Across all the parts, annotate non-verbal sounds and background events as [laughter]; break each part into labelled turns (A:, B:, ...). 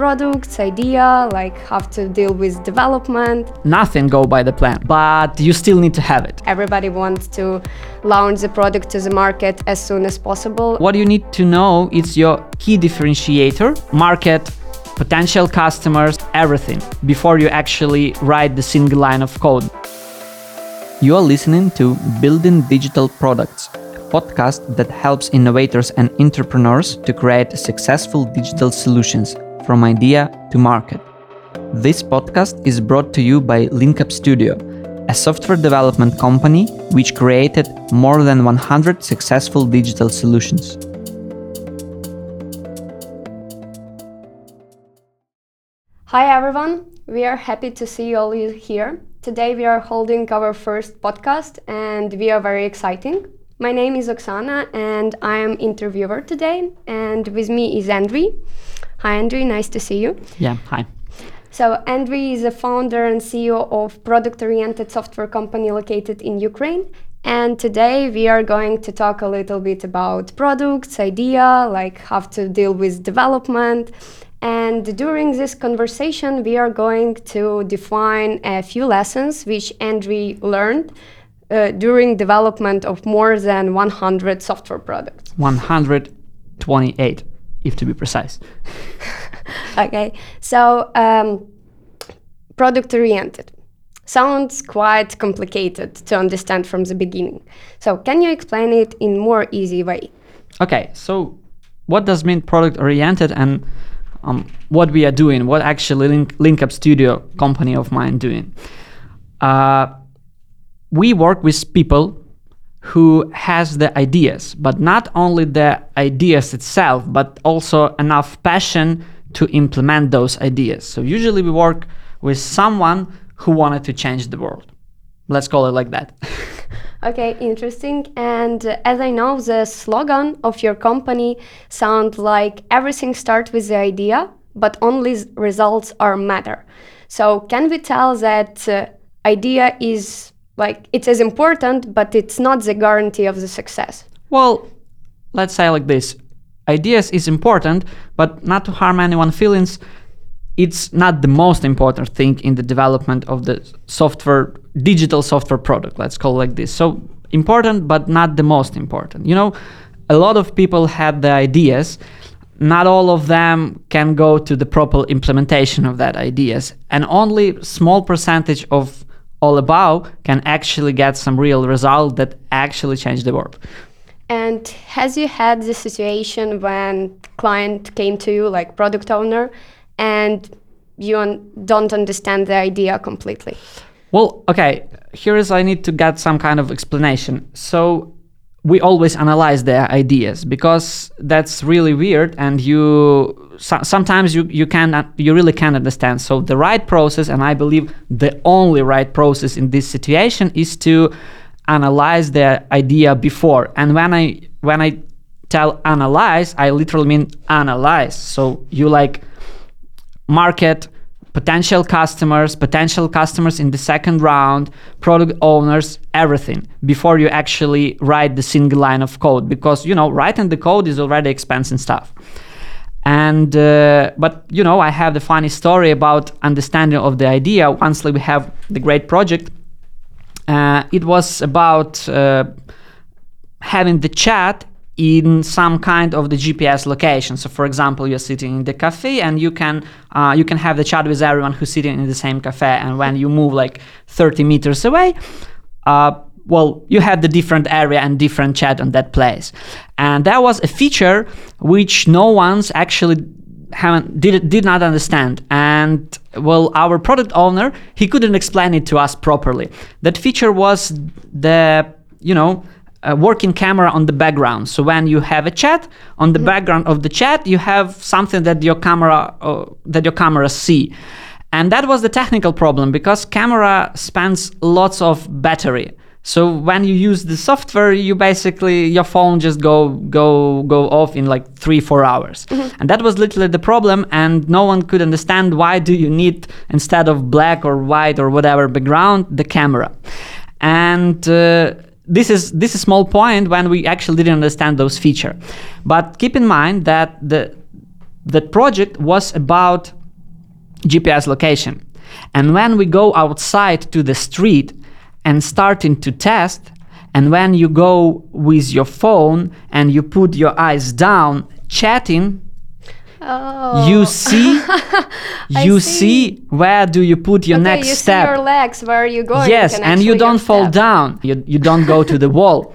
A: products, idea, like have to deal with development.
B: Nothing go by the plan, but you still need to have it.
A: Everybody wants to launch the product to the market as soon as possible.
B: What you need to know is your key differentiator, market, potential customers, everything before you actually write the single line of code. You are listening to Building Digital Products, podcast that helps innovators and entrepreneurs to create successful digital solutions from idea to market. This podcast is brought to you by LinkUp Studio, a software development company which created more than 100 successful digital solutions.
A: Hi everyone, we are happy to see all you all here. Today we are holding our first podcast and we are very exciting. My name is Oksana and I am interviewer today and with me is Andriy. Hi Andriy, nice to see you.
B: Yeah, hi.
A: So Andriy is a founder and CEO of product-oriented software company located in Ukraine and today we are going to talk a little bit about products, idea, like how to deal with development and during this conversation, we are going to define a few lessons which Andriy learned uh, during development of more than 100 software products.
B: 128, if to be precise. [laughs]
A: okay, so um, product oriented sounds quite complicated to understand from the beginning. So can you explain it in more easy way?
B: Okay, so what does mean product oriented and um, what we are doing, what actually Link, LinkUp Studio company of mine doing. Uh, we work with people who has the ideas, but not only the ideas itself, but also enough passion to implement those ideas. So usually we work with someone who wanted to change the world. Let's call it like that. [laughs]
A: Okay, interesting. And uh, as I know, the slogan of your company sounds like everything starts with the idea, but only results are matter. So can we tell that uh, idea is like it's as important, but it's not the guarantee of the success?
B: Well, let's say like this: ideas is important, but not to harm anyone's feelings. It's not the most important thing in the development of the software digital software product let's call it like this so important but not the most important you know a lot of people had the ideas not all of them can go to the proper implementation of that ideas and only small percentage of all above can actually get some real result that actually change the world
A: and has you had the situation when client came to you like product owner and you un don't understand the idea completely
B: well, okay, here is I need to get some kind of explanation. So we always analyze the ideas because that's really weird and you so, sometimes you you can you really can't understand. So the right process and i believe the only right process in this situation is to analyze the idea before. And when i when i tell analyze i literally mean analyze. So you like market potential customers, potential customers in the second round, product owners, everything before you actually write the single line of code because you know writing the code is already expensive stuff. And uh, but you know I have the funny story about understanding of the idea. Once we have the great project, uh, it was about uh, having the chat in some kind of the GPS location. So, for example, you're sitting in the cafe and you can uh, you can have the chat with everyone who's sitting in the same cafe. And when you move like 30 meters away, uh, well, you have the different area and different chat on that place. And that was a feature which no one's actually haven't did did not understand and well our product owner he couldn't explain it to us properly that feature was the you know a working camera on the background. So when you have a chat, on the mm-hmm. background of the chat, you have something that your camera uh, that your camera see. And that was the technical problem because camera spends lots of battery. So when you use the software, you basically your phone just go go go off in like three four hours, mm-hmm. and that was literally the problem. And no one could understand why do you need instead of black or white or whatever background the camera, and. Uh, this is this is small point when we actually didn't understand those feature but keep in mind that the that project was about GPS location. And when we go outside to the street and starting to test, and when you go with your phone and you put your eyes down chatting,
A: Oh.
B: you see [laughs] you
A: see.
B: see where do you put your
A: okay,
B: next
A: you
B: step.
A: see your legs where are you going?
B: yes,
A: can
B: and you don't fall
A: step.
B: down. You, you don't go to the [laughs] wall.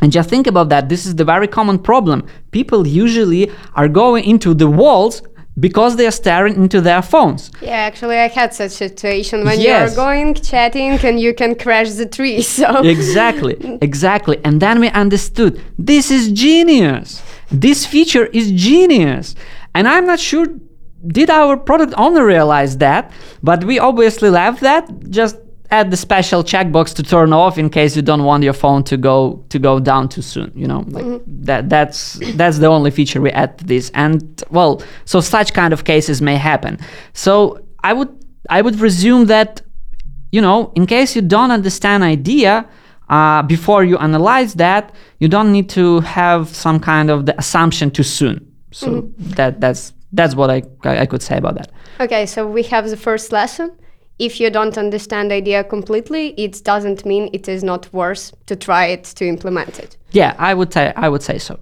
B: And just think about that. This is the very common problem. People usually are going into the walls because they are staring into their phones.
A: Yeah, actually, I had such situation when
B: Yes.
A: you're going chatting and you can crash the tree. [laughs] So
B: exactly exactly and then we understood this is genius this feature is genius and i'm not sure did our product owner realize that? But we obviously left that. Just add the special checkbox to turn off in case you don't want your phone to go to go down too soon you know? Like that that's that's the only feature we add to this. And well so such kind of cases may happen. So i would i would resume that you know, in case you don't understand idea uh, before you analyze that, you don't need to have some kind of the assumption too soon. So that that's that's what I I could say about that.
A: Okay, so we have the first lesson. If you don't understand the idea completely, it doesn't mean it is not worth to try it to implement it.
B: Yeah, I would say I would say so.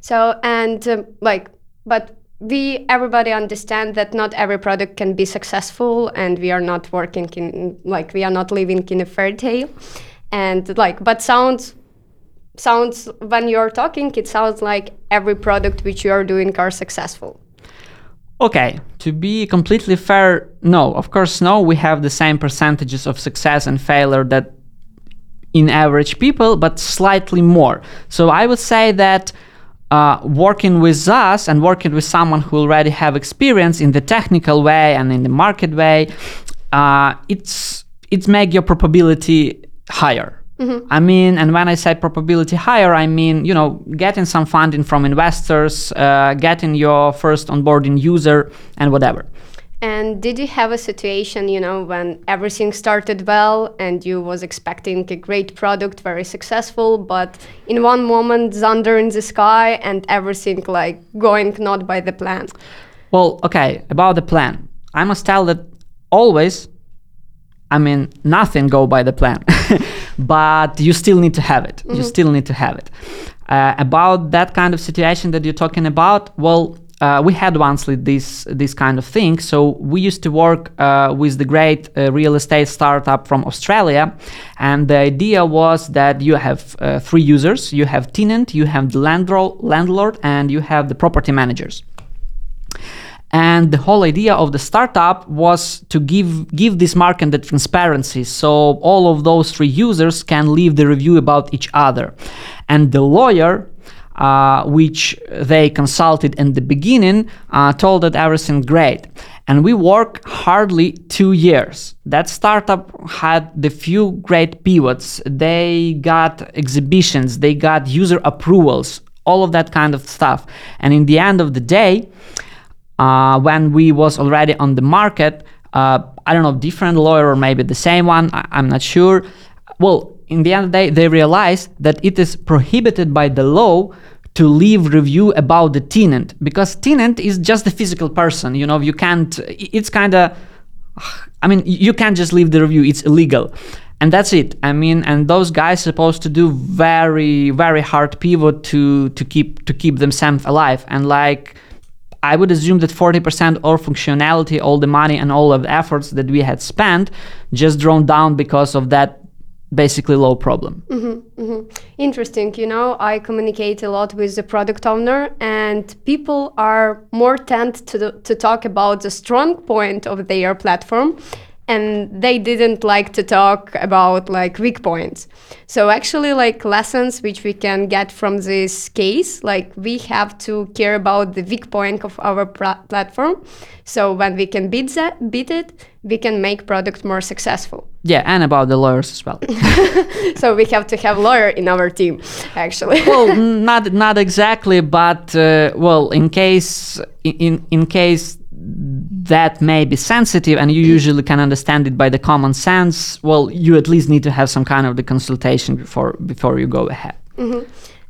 A: So and um, like, but we everybody understand that not every product can be successful, and we are not working in like we are not living in a fairy tale, and like, but sounds sounds when you're talking, it sounds like every product which you are doing are successful.
B: Okay, to be completely fair, no, of course, no. We have the same percentages of success and failure that in average people, but slightly more. So I would say that uh, working with us and working with someone who already have experience in the technical way and in the market way, uh, it's it's make your probability higher. I mean, and when I say probability higher, I mean you know getting some funding from investors, uh, getting your first onboarding user, and whatever.
A: And did you have a situation, you know, when everything started well and you was expecting a great product, very successful, but in one moment thunder in the sky and everything like going not by the plan?
B: Well, okay, about the plan. I must tell that always, I mean, nothing go by the plan, [laughs] but you still need to have it. You still need to have it. Uh, about that kind of situation that you're talking about, well, uh, we had once this this kind of thing. So we used to work uh, with the great uh, real estate startup from Australia, and the idea was that you have uh, three users: you have tenant, you have the landlord, landlord, and you have the property managers and the whole idea of the startup was to give give this market the transparency so all of those three users can leave the review about each other. And the lawyer uh, which they consulted in the beginning uh, told that everything great. And we work hardly two years. That startup had the few great pivots. They got exhibitions. They got user approvals. All of that kind of stuff. And in the end of the day uh, when we was already on the market uh, i don't know different lawyer or maybe the same one I- i'm not sure. Well in the end of the day they realized that it is prohibited by the law to leave review about the tenant because tenant is just a physical person you know you can't it's kind of i mean you can't just leave the review it's illegal. And that's it. I mean and those guys supposed to do very very hard pivot to to keep to keep themselves alive. And like I would assume that 40% all functionality, all the money, and all of the efforts that we had spent just drawn down because of that basically low problem. Mm-hmm, mm-hmm.
A: Interesting. You know, I communicate a lot with the product owner, and people are more tend to, to talk about the strong point of their platform and they didn't like to talk about like weak points. So actually like lessons which we can get from this case like we have to care about the weak point of our platform. So when we can beat that beat it we can make product more successful.
B: Yeah, and about the lawyers as well. [laughs] [laughs]
A: so we have to have lawyer in our team actually.
B: Well, [laughs] not not exactly, but uh, well, in case in in case that may be sensitive and you usually can understand it by the common sense well you at least need to have some kind of the consultation before before you go ahead mm-hmm.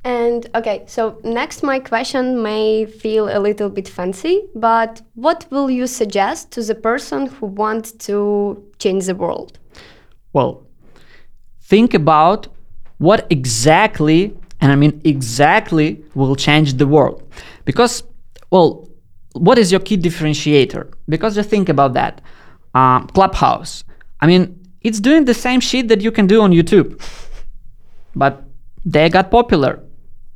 A: And okay, so next my question may feel a little bit fancy, but what will you suggest to the person who wants to change the world?
B: Well, think about what exactly, and I mean exactly, will change the world. Because, well, what is your key differentiator? Because just think about that. Um, Clubhouse. I mean, it's doing the same shit that you can do on YouTube, but they got popular.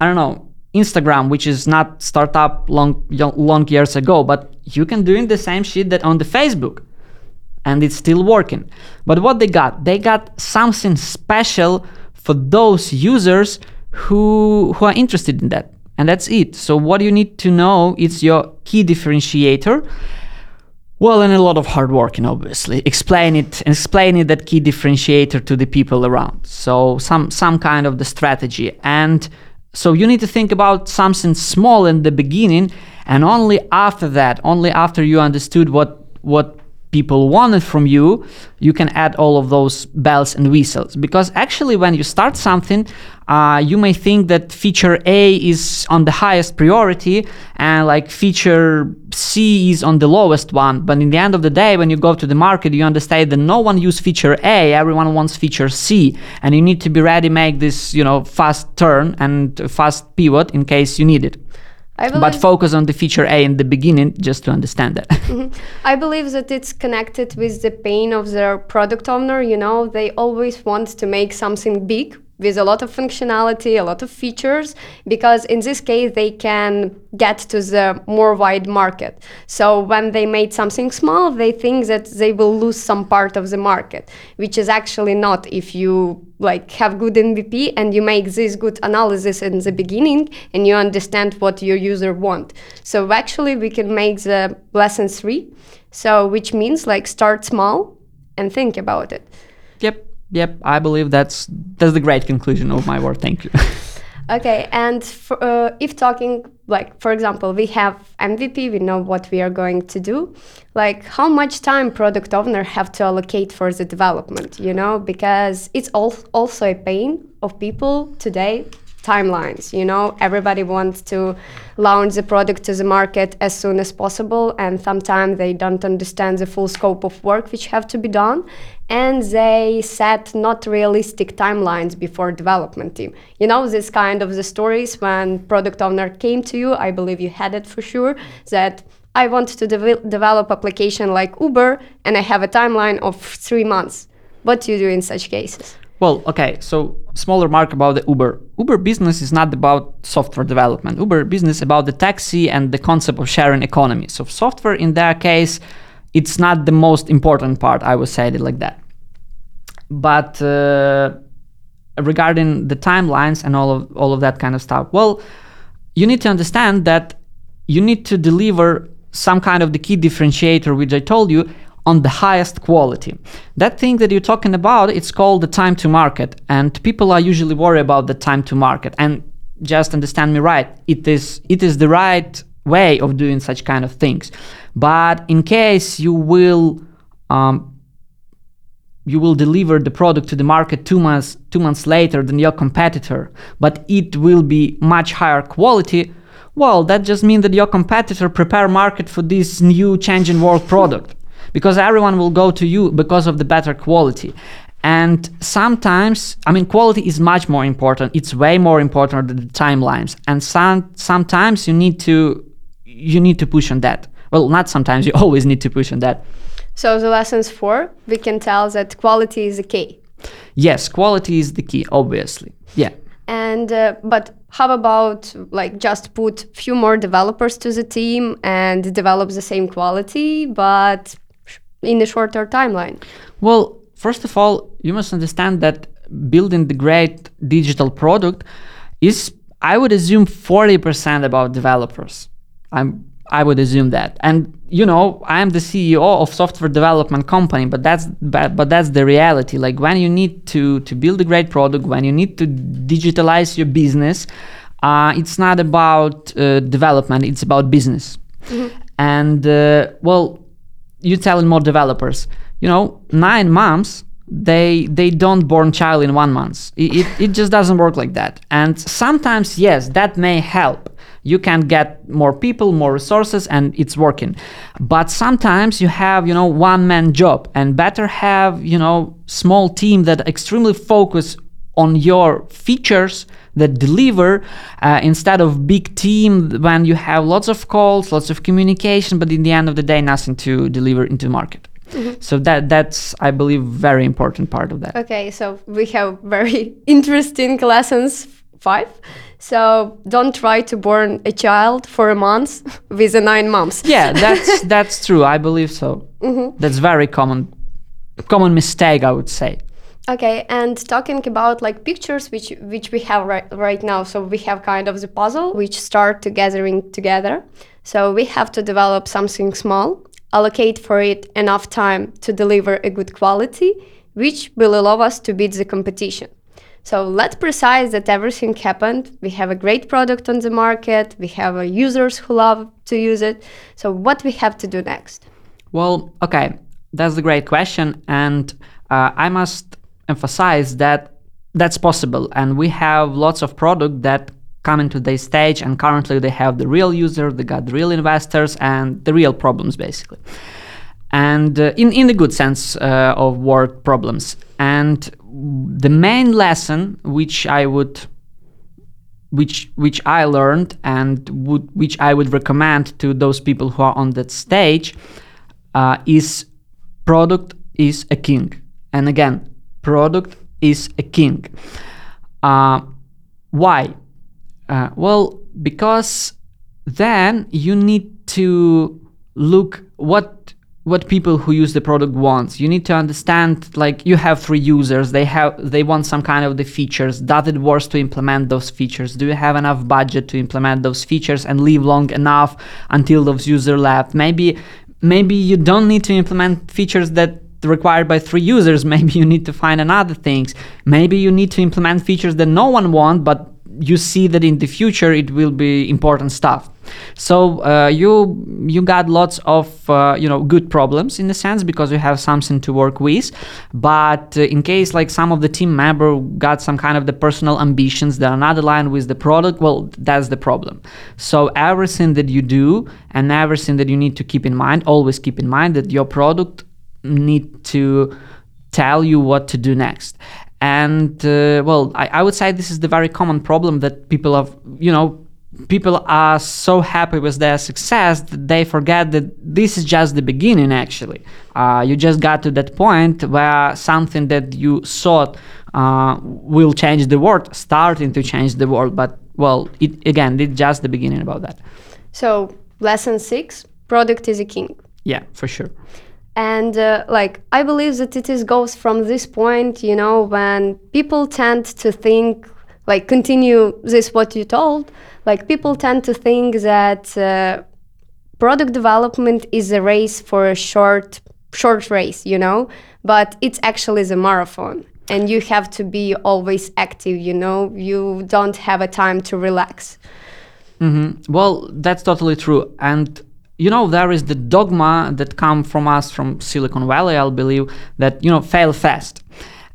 B: I don't know, Instagram, which is not startup long long years ago, but you can doing the same shit that on the Facebook, and it's still working. But what they got? They got something special for those users who who are interested in that, and that's it. So what you need to know is your key differentiator. Well, and a lot of hard working, obviously. Explain it, explaining that key differentiator to the people around. So some some kind of the strategy and so you need to think about something small in the beginning, and only after that, only after you understood what what people wanted from you, you can add all of those bells and whistles. Because actually, when you start something, uh, you may think that feature A is on the highest priority and like feature C is on the lowest one. But in the end of the day, when you go to the market, you understand that no one uses feature A, everyone wants feature C, and you need to be ready to make this, you know, fast turn and fast pivot in case you need it.
A: I
B: But focus on the feature A in the beginning just to understand that. [laughs] Mm-hmm.
A: I believe that it's connected with the pain of their product owner. You know, they always want to make something big with a lot of functionality, a lot of features, because in this case they can get to the more wide market. So when they made something small, they think that they will lose some part of the market, which is actually not if you like have good MVP and you make this good analysis in the beginning and you understand what your user want. So actually we can make the lesson three. So which means like start small and think about it.
B: Yep. I believe that's that's the great conclusion of my word. Thank you. [laughs]
A: Okay, and for, uh, if talking like for example, we have MVP, we know what we are going to do. Like how much time product owner have to allocate for the development, you know, because it's al- also a pain of people today timelines you know? Everybody wants to launch the product to the market as soon as possible and sometimes they don't understand the full scope of work which have to be done and they set not realistic timelines before development team. You know this kind of the stories when product owner came to you i believe you had it for sure that i want to devel- develop application like uber and i have a timeline of three months. What do you do in such cases
B: Well, okay, so small remark about the Uber. Uber business is not about software development. Uber business about the taxi and the concept of sharing economy. So software in their case, it's not the most important part. I would say it like that. But uh, regarding the timelines and all of all of that kind of stuff, well, you need to understand that you need to deliver some kind of the key differentiator, which I told you, on the highest quality. That thing that you're talking about, it's called the time to market, and people are usually worried about the time to market. And just understand me right, it is it is the right way of doing such kind of things. But in case you will um, you will deliver the product to the market two months two months later than your competitor, but it will be much higher quality. Well, that just means that your competitor prepare market for this new changing world product because everyone will go to you because of the better quality. And sometimes, I mean, quality is much more important. It's way more important than the timelines. And some sometimes you need to you need to push on that. Well, not sometimes. [laughs] You always need to push on that.
A: So the lessons four, we can tell that quality is the key.
B: Yes, quality is the key, obviously. Yeah.
A: And uh, but how about like just put few more developers to the team and develop the same quality, but in a shorter timeline?
B: Well, first of all, you must understand that building the great digital product is, I would assume, 40% about developers. I'm, I would assume that. And you know, I am the CEO of software development company, but that's but, but that's the reality. Like when you need to to build a great product, when you need to digitalize your business, uh, it's not about uh, development; it's about business. And uh, well, you telling more developers, you know, nine months they they don't born child in one month. It, it, it just doesn't work like that. And sometimes yes that may help. You can get more people more resources and it's working. But sometimes you have you know one man job and better have you know small team that extremely focus on your features that deliver uh, instead of big team when you have lots of calls lots of communication but in the end of the day nothing to deliver into market. So that that's i believe very important part of that.
A: Okay, so we have very [laughs] interesting lessons five. So don't try to born a child for a month [laughs] with a nine months.
B: yeah [laughs] that's that's true. I believe so. That's very common common mistake i would say
A: Okay, and talking about like pictures which which we have right, right now. So we have kind of the puzzle which start to gathering together. So we have to develop something small, allocate for it enough time to deliver a good quality, which will allow us to beat the competition. So let's precise that everything happened. We have a great product on the market. We have uh, users who love to use it. So what we have to do next?
B: Well, okay, that's a great question, and uh, I must emphasize that that's possible, and we have lots of product that come into this stage, and currently they have the real user, they got the real investors, and the real problems basically, and uh, in in the good sense uh, of word problems. And the main lesson which I would which which I learned and would which I would recommend to those people who are on that stage uh, is product is a king. And again, product is a king. Uh, why? Uh, well, because then you need to look what what people who use the product wants you need to understand like you have three users. They have they want some kind of the features. Does it worth to implement those features? Do you have enough budget to implement those features and live long enough until those user left? Maybe maybe you don't need to implement features that required by three users [laughs] maybe you need to find another things. Maybe you need to implement features that no one want but you see that in the future it will be important stuff. So uh, you you got lots of uh, you know good problems in a sense because you have something to work with. But uh, in case like some of the team member got some kind of the personal ambitions that are not aligned with the product well that's the problem. So everything that you do and everything that you need to keep in mind always keep in mind that your product need to tell you what to do next. And uh, well I, I would say this is the very common problem that people have you know people are so happy with their success that they forget that this is just the beginning actually. Uh, you just got to that point where something that you thought uh, will change the world starting to change the world. But well it again it's just the beginning about that.
A: So lesson six: product is a king.
B: yeah for sure
A: and uh, like i believe that it is goes from this point you know when people tend to think like continue this what you told like people tend to think that uh, product development is a race for a short short race you know? But it's actually the marathon and you have to be always active you know? You don't have a time to relax.
B: Hmm Well, that's totally true. And you know, there is the dogma that come from us from Silicon Valley, I believe, that you know, fail fast.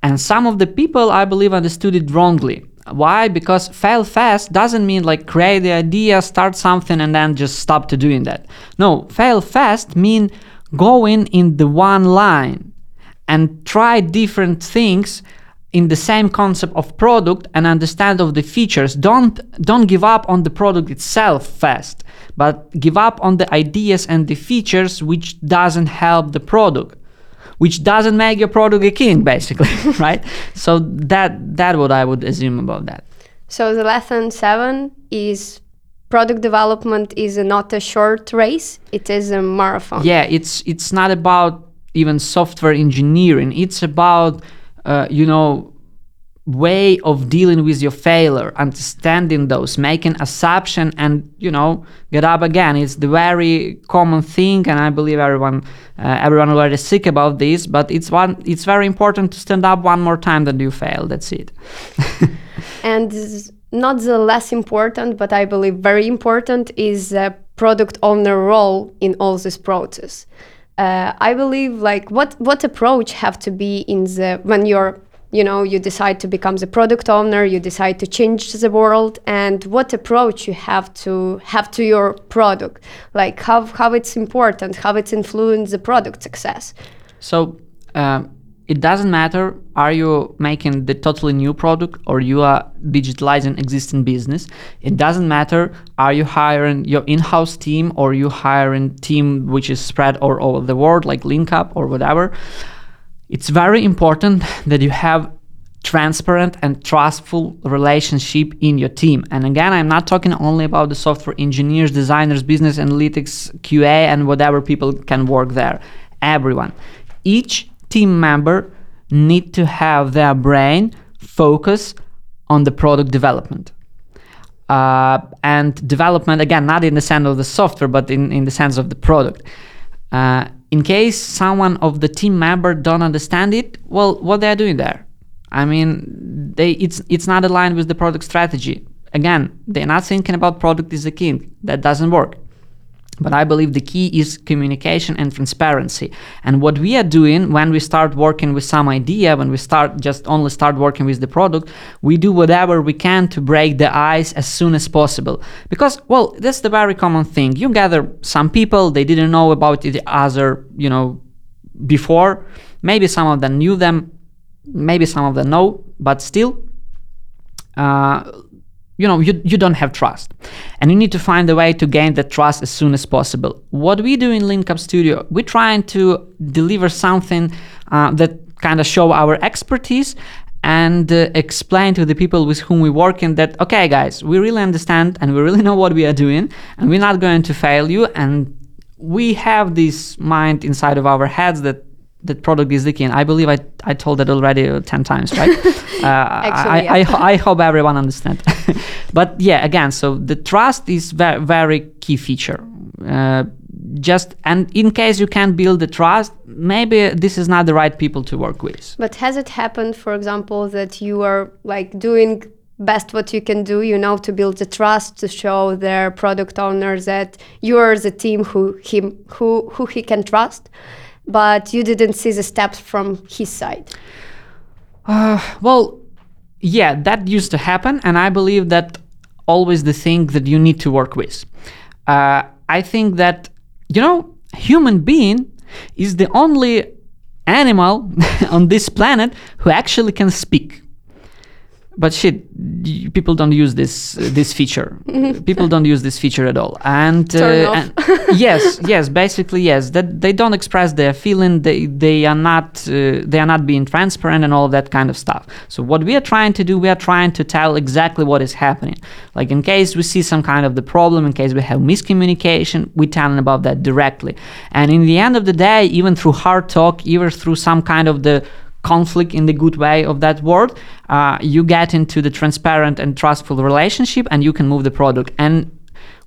B: And some of the people, I believe, understood it wrongly. Why? Because fail fast doesn't mean like create the idea, start something, and then just stop to doing that. No, fail fast mean going in the one line and try different things in the same concept of product and understand of the features. Don't don't give up on the product itself fast but give up on the ideas and the features which doesn't help the product which doesn't make your product a king basically [laughs] right? So that that what i would assume about that.
A: So the lesson seven is product development is not a short race; it is a marathon.
B: yeah it's it's not about even software engineering. It's about uh, you know way of dealing with your failure understanding those making assumption and you know get up again. It's the very common thing and i believe everyone uh, everyone already sick about this but it's one it's very important to stand up one more time than you fail. That's it. [laughs]
A: And not the less important, but I believe very important is the product owner role in all this process. Uh, I believe like what what approach have to be in the when you're you know you decide to become the product owner you decide to change the world and what approach you have to have to your product? Like how how it's important how it's influence the product success?
B: So um, it doesn't matter are you making the totally new product or you are digitalizing existing business. It doesn't matter are you hiring your in-house team or you hiring team which is spread all over the world like LinkUp or whatever. It's very important [laughs] that you have transparent and trustful relationship in your team. And again, I'm not talking only about the software engineers, designers, business analytics, QA and whatever people can work there. Everyone. Each team member need to have their brain focus on the product development. Uh, and development again not in the sense of the software but in, in the sense of the product. Uh, in case someone of the team member don't understand it well what they're doing there? I mean they it's it's not aligned with the product strategy. Again they're not thinking about product is the king. That doesn't work but I believe the key is communication and transparency. And what we are doing when we start working with some idea, when we start just only start working with the product, we do whatever we can to break the ice as soon as possible. Because, well, that's the very common thing. You gather some people, they didn't know about the other, you know, before. Maybe some of them knew them, maybe some of them know, but still, uh, you know you, you don't have trust. And you need to find a way to gain that trust as soon as possible. What we do in linkup studio we're trying to deliver something uh, that kind of show our expertise and uh, explain to the people with whom we work in that okay guys we really understand and we really know what we are doing and we're not going to fail you. And we have this mind inside of our heads that that product is leaking. I believe I, I told that already uh, 10 times, right? [laughs] uh,
A: Actually,
B: I, I, I, hope everyone understands. [laughs] but yeah, again, so the trust is very, very key feature. Uh, just and in case you can't build the trust, maybe this is not the right people to work with.
A: But has it happened, for example, that you are like doing best what you can do, you know, to build the trust, to show their product owners that you are the team who him who who he can trust? But you didn't see the steps from his side.
B: Uh, well, yeah, that used to happen, and I believe that always the thing that you need to work with. Uh, I think that you know, human being is the only animal [laughs] on this planet who actually can speak but shit people don't use this uh, this feature. [laughs] People don't use this feature at all. And, uh, and [laughs] yes yes basically yes. That they don't express their feeling. They they are not uh, they are not being transparent and all of that kind of stuff. So what we are trying to do we are trying to tell exactly what is happening. Like in case we see some kind of the problem in case we have miscommunication we tell them about that directly. And in the end of the day even through hard talk even through some kind of the conflict in the good way of that word uh, you get into the transparent and trustful relationship and you can move the product. And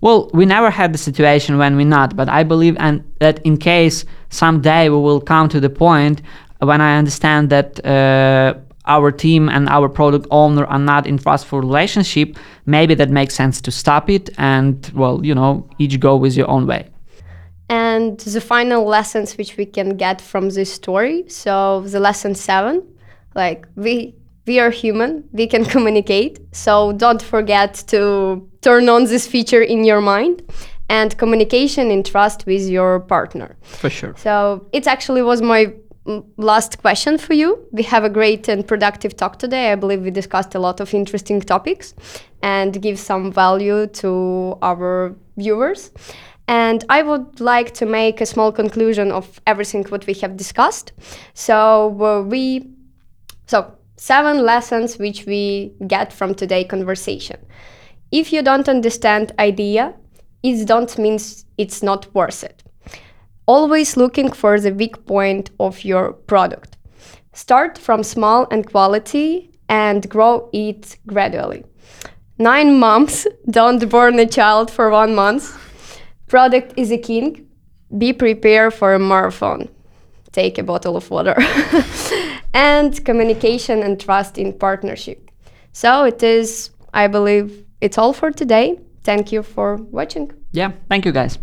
B: well we never had the situation when we're not but i believe and that in case someday we will come to the point when i understand that uh, our team and our product owner are not in trustful relationship maybe that makes sense to stop it and well you know each go with your own way
A: and the final lessons which we can get from this story. So the lesson seven like we we are human we can [laughs] communicate. So don't forget to turn on this feature in your mind and communication and trust with your partner.
B: For sure.
A: So it actually was my last question for you. We have a great and productive talk today. I believe we discussed a lot of interesting topics and give some value to our viewers and I would like to make a small conclusion of everything what we have discussed. So uh, we, so seven lessons which we get from today conversation. If you don't understand idea, it don't means it's not worth it. Always looking for the weak point of your product. Start from small and quality and grow it gradually. Nine months, [laughs] don't born a child for one month Product is a king. Be prepared for a marathon. Take a bottle of water. [laughs] and communication and trust in partnership. So it is, I believe, it's all for today. Thank you for watching.
B: Yeah, thank you guys.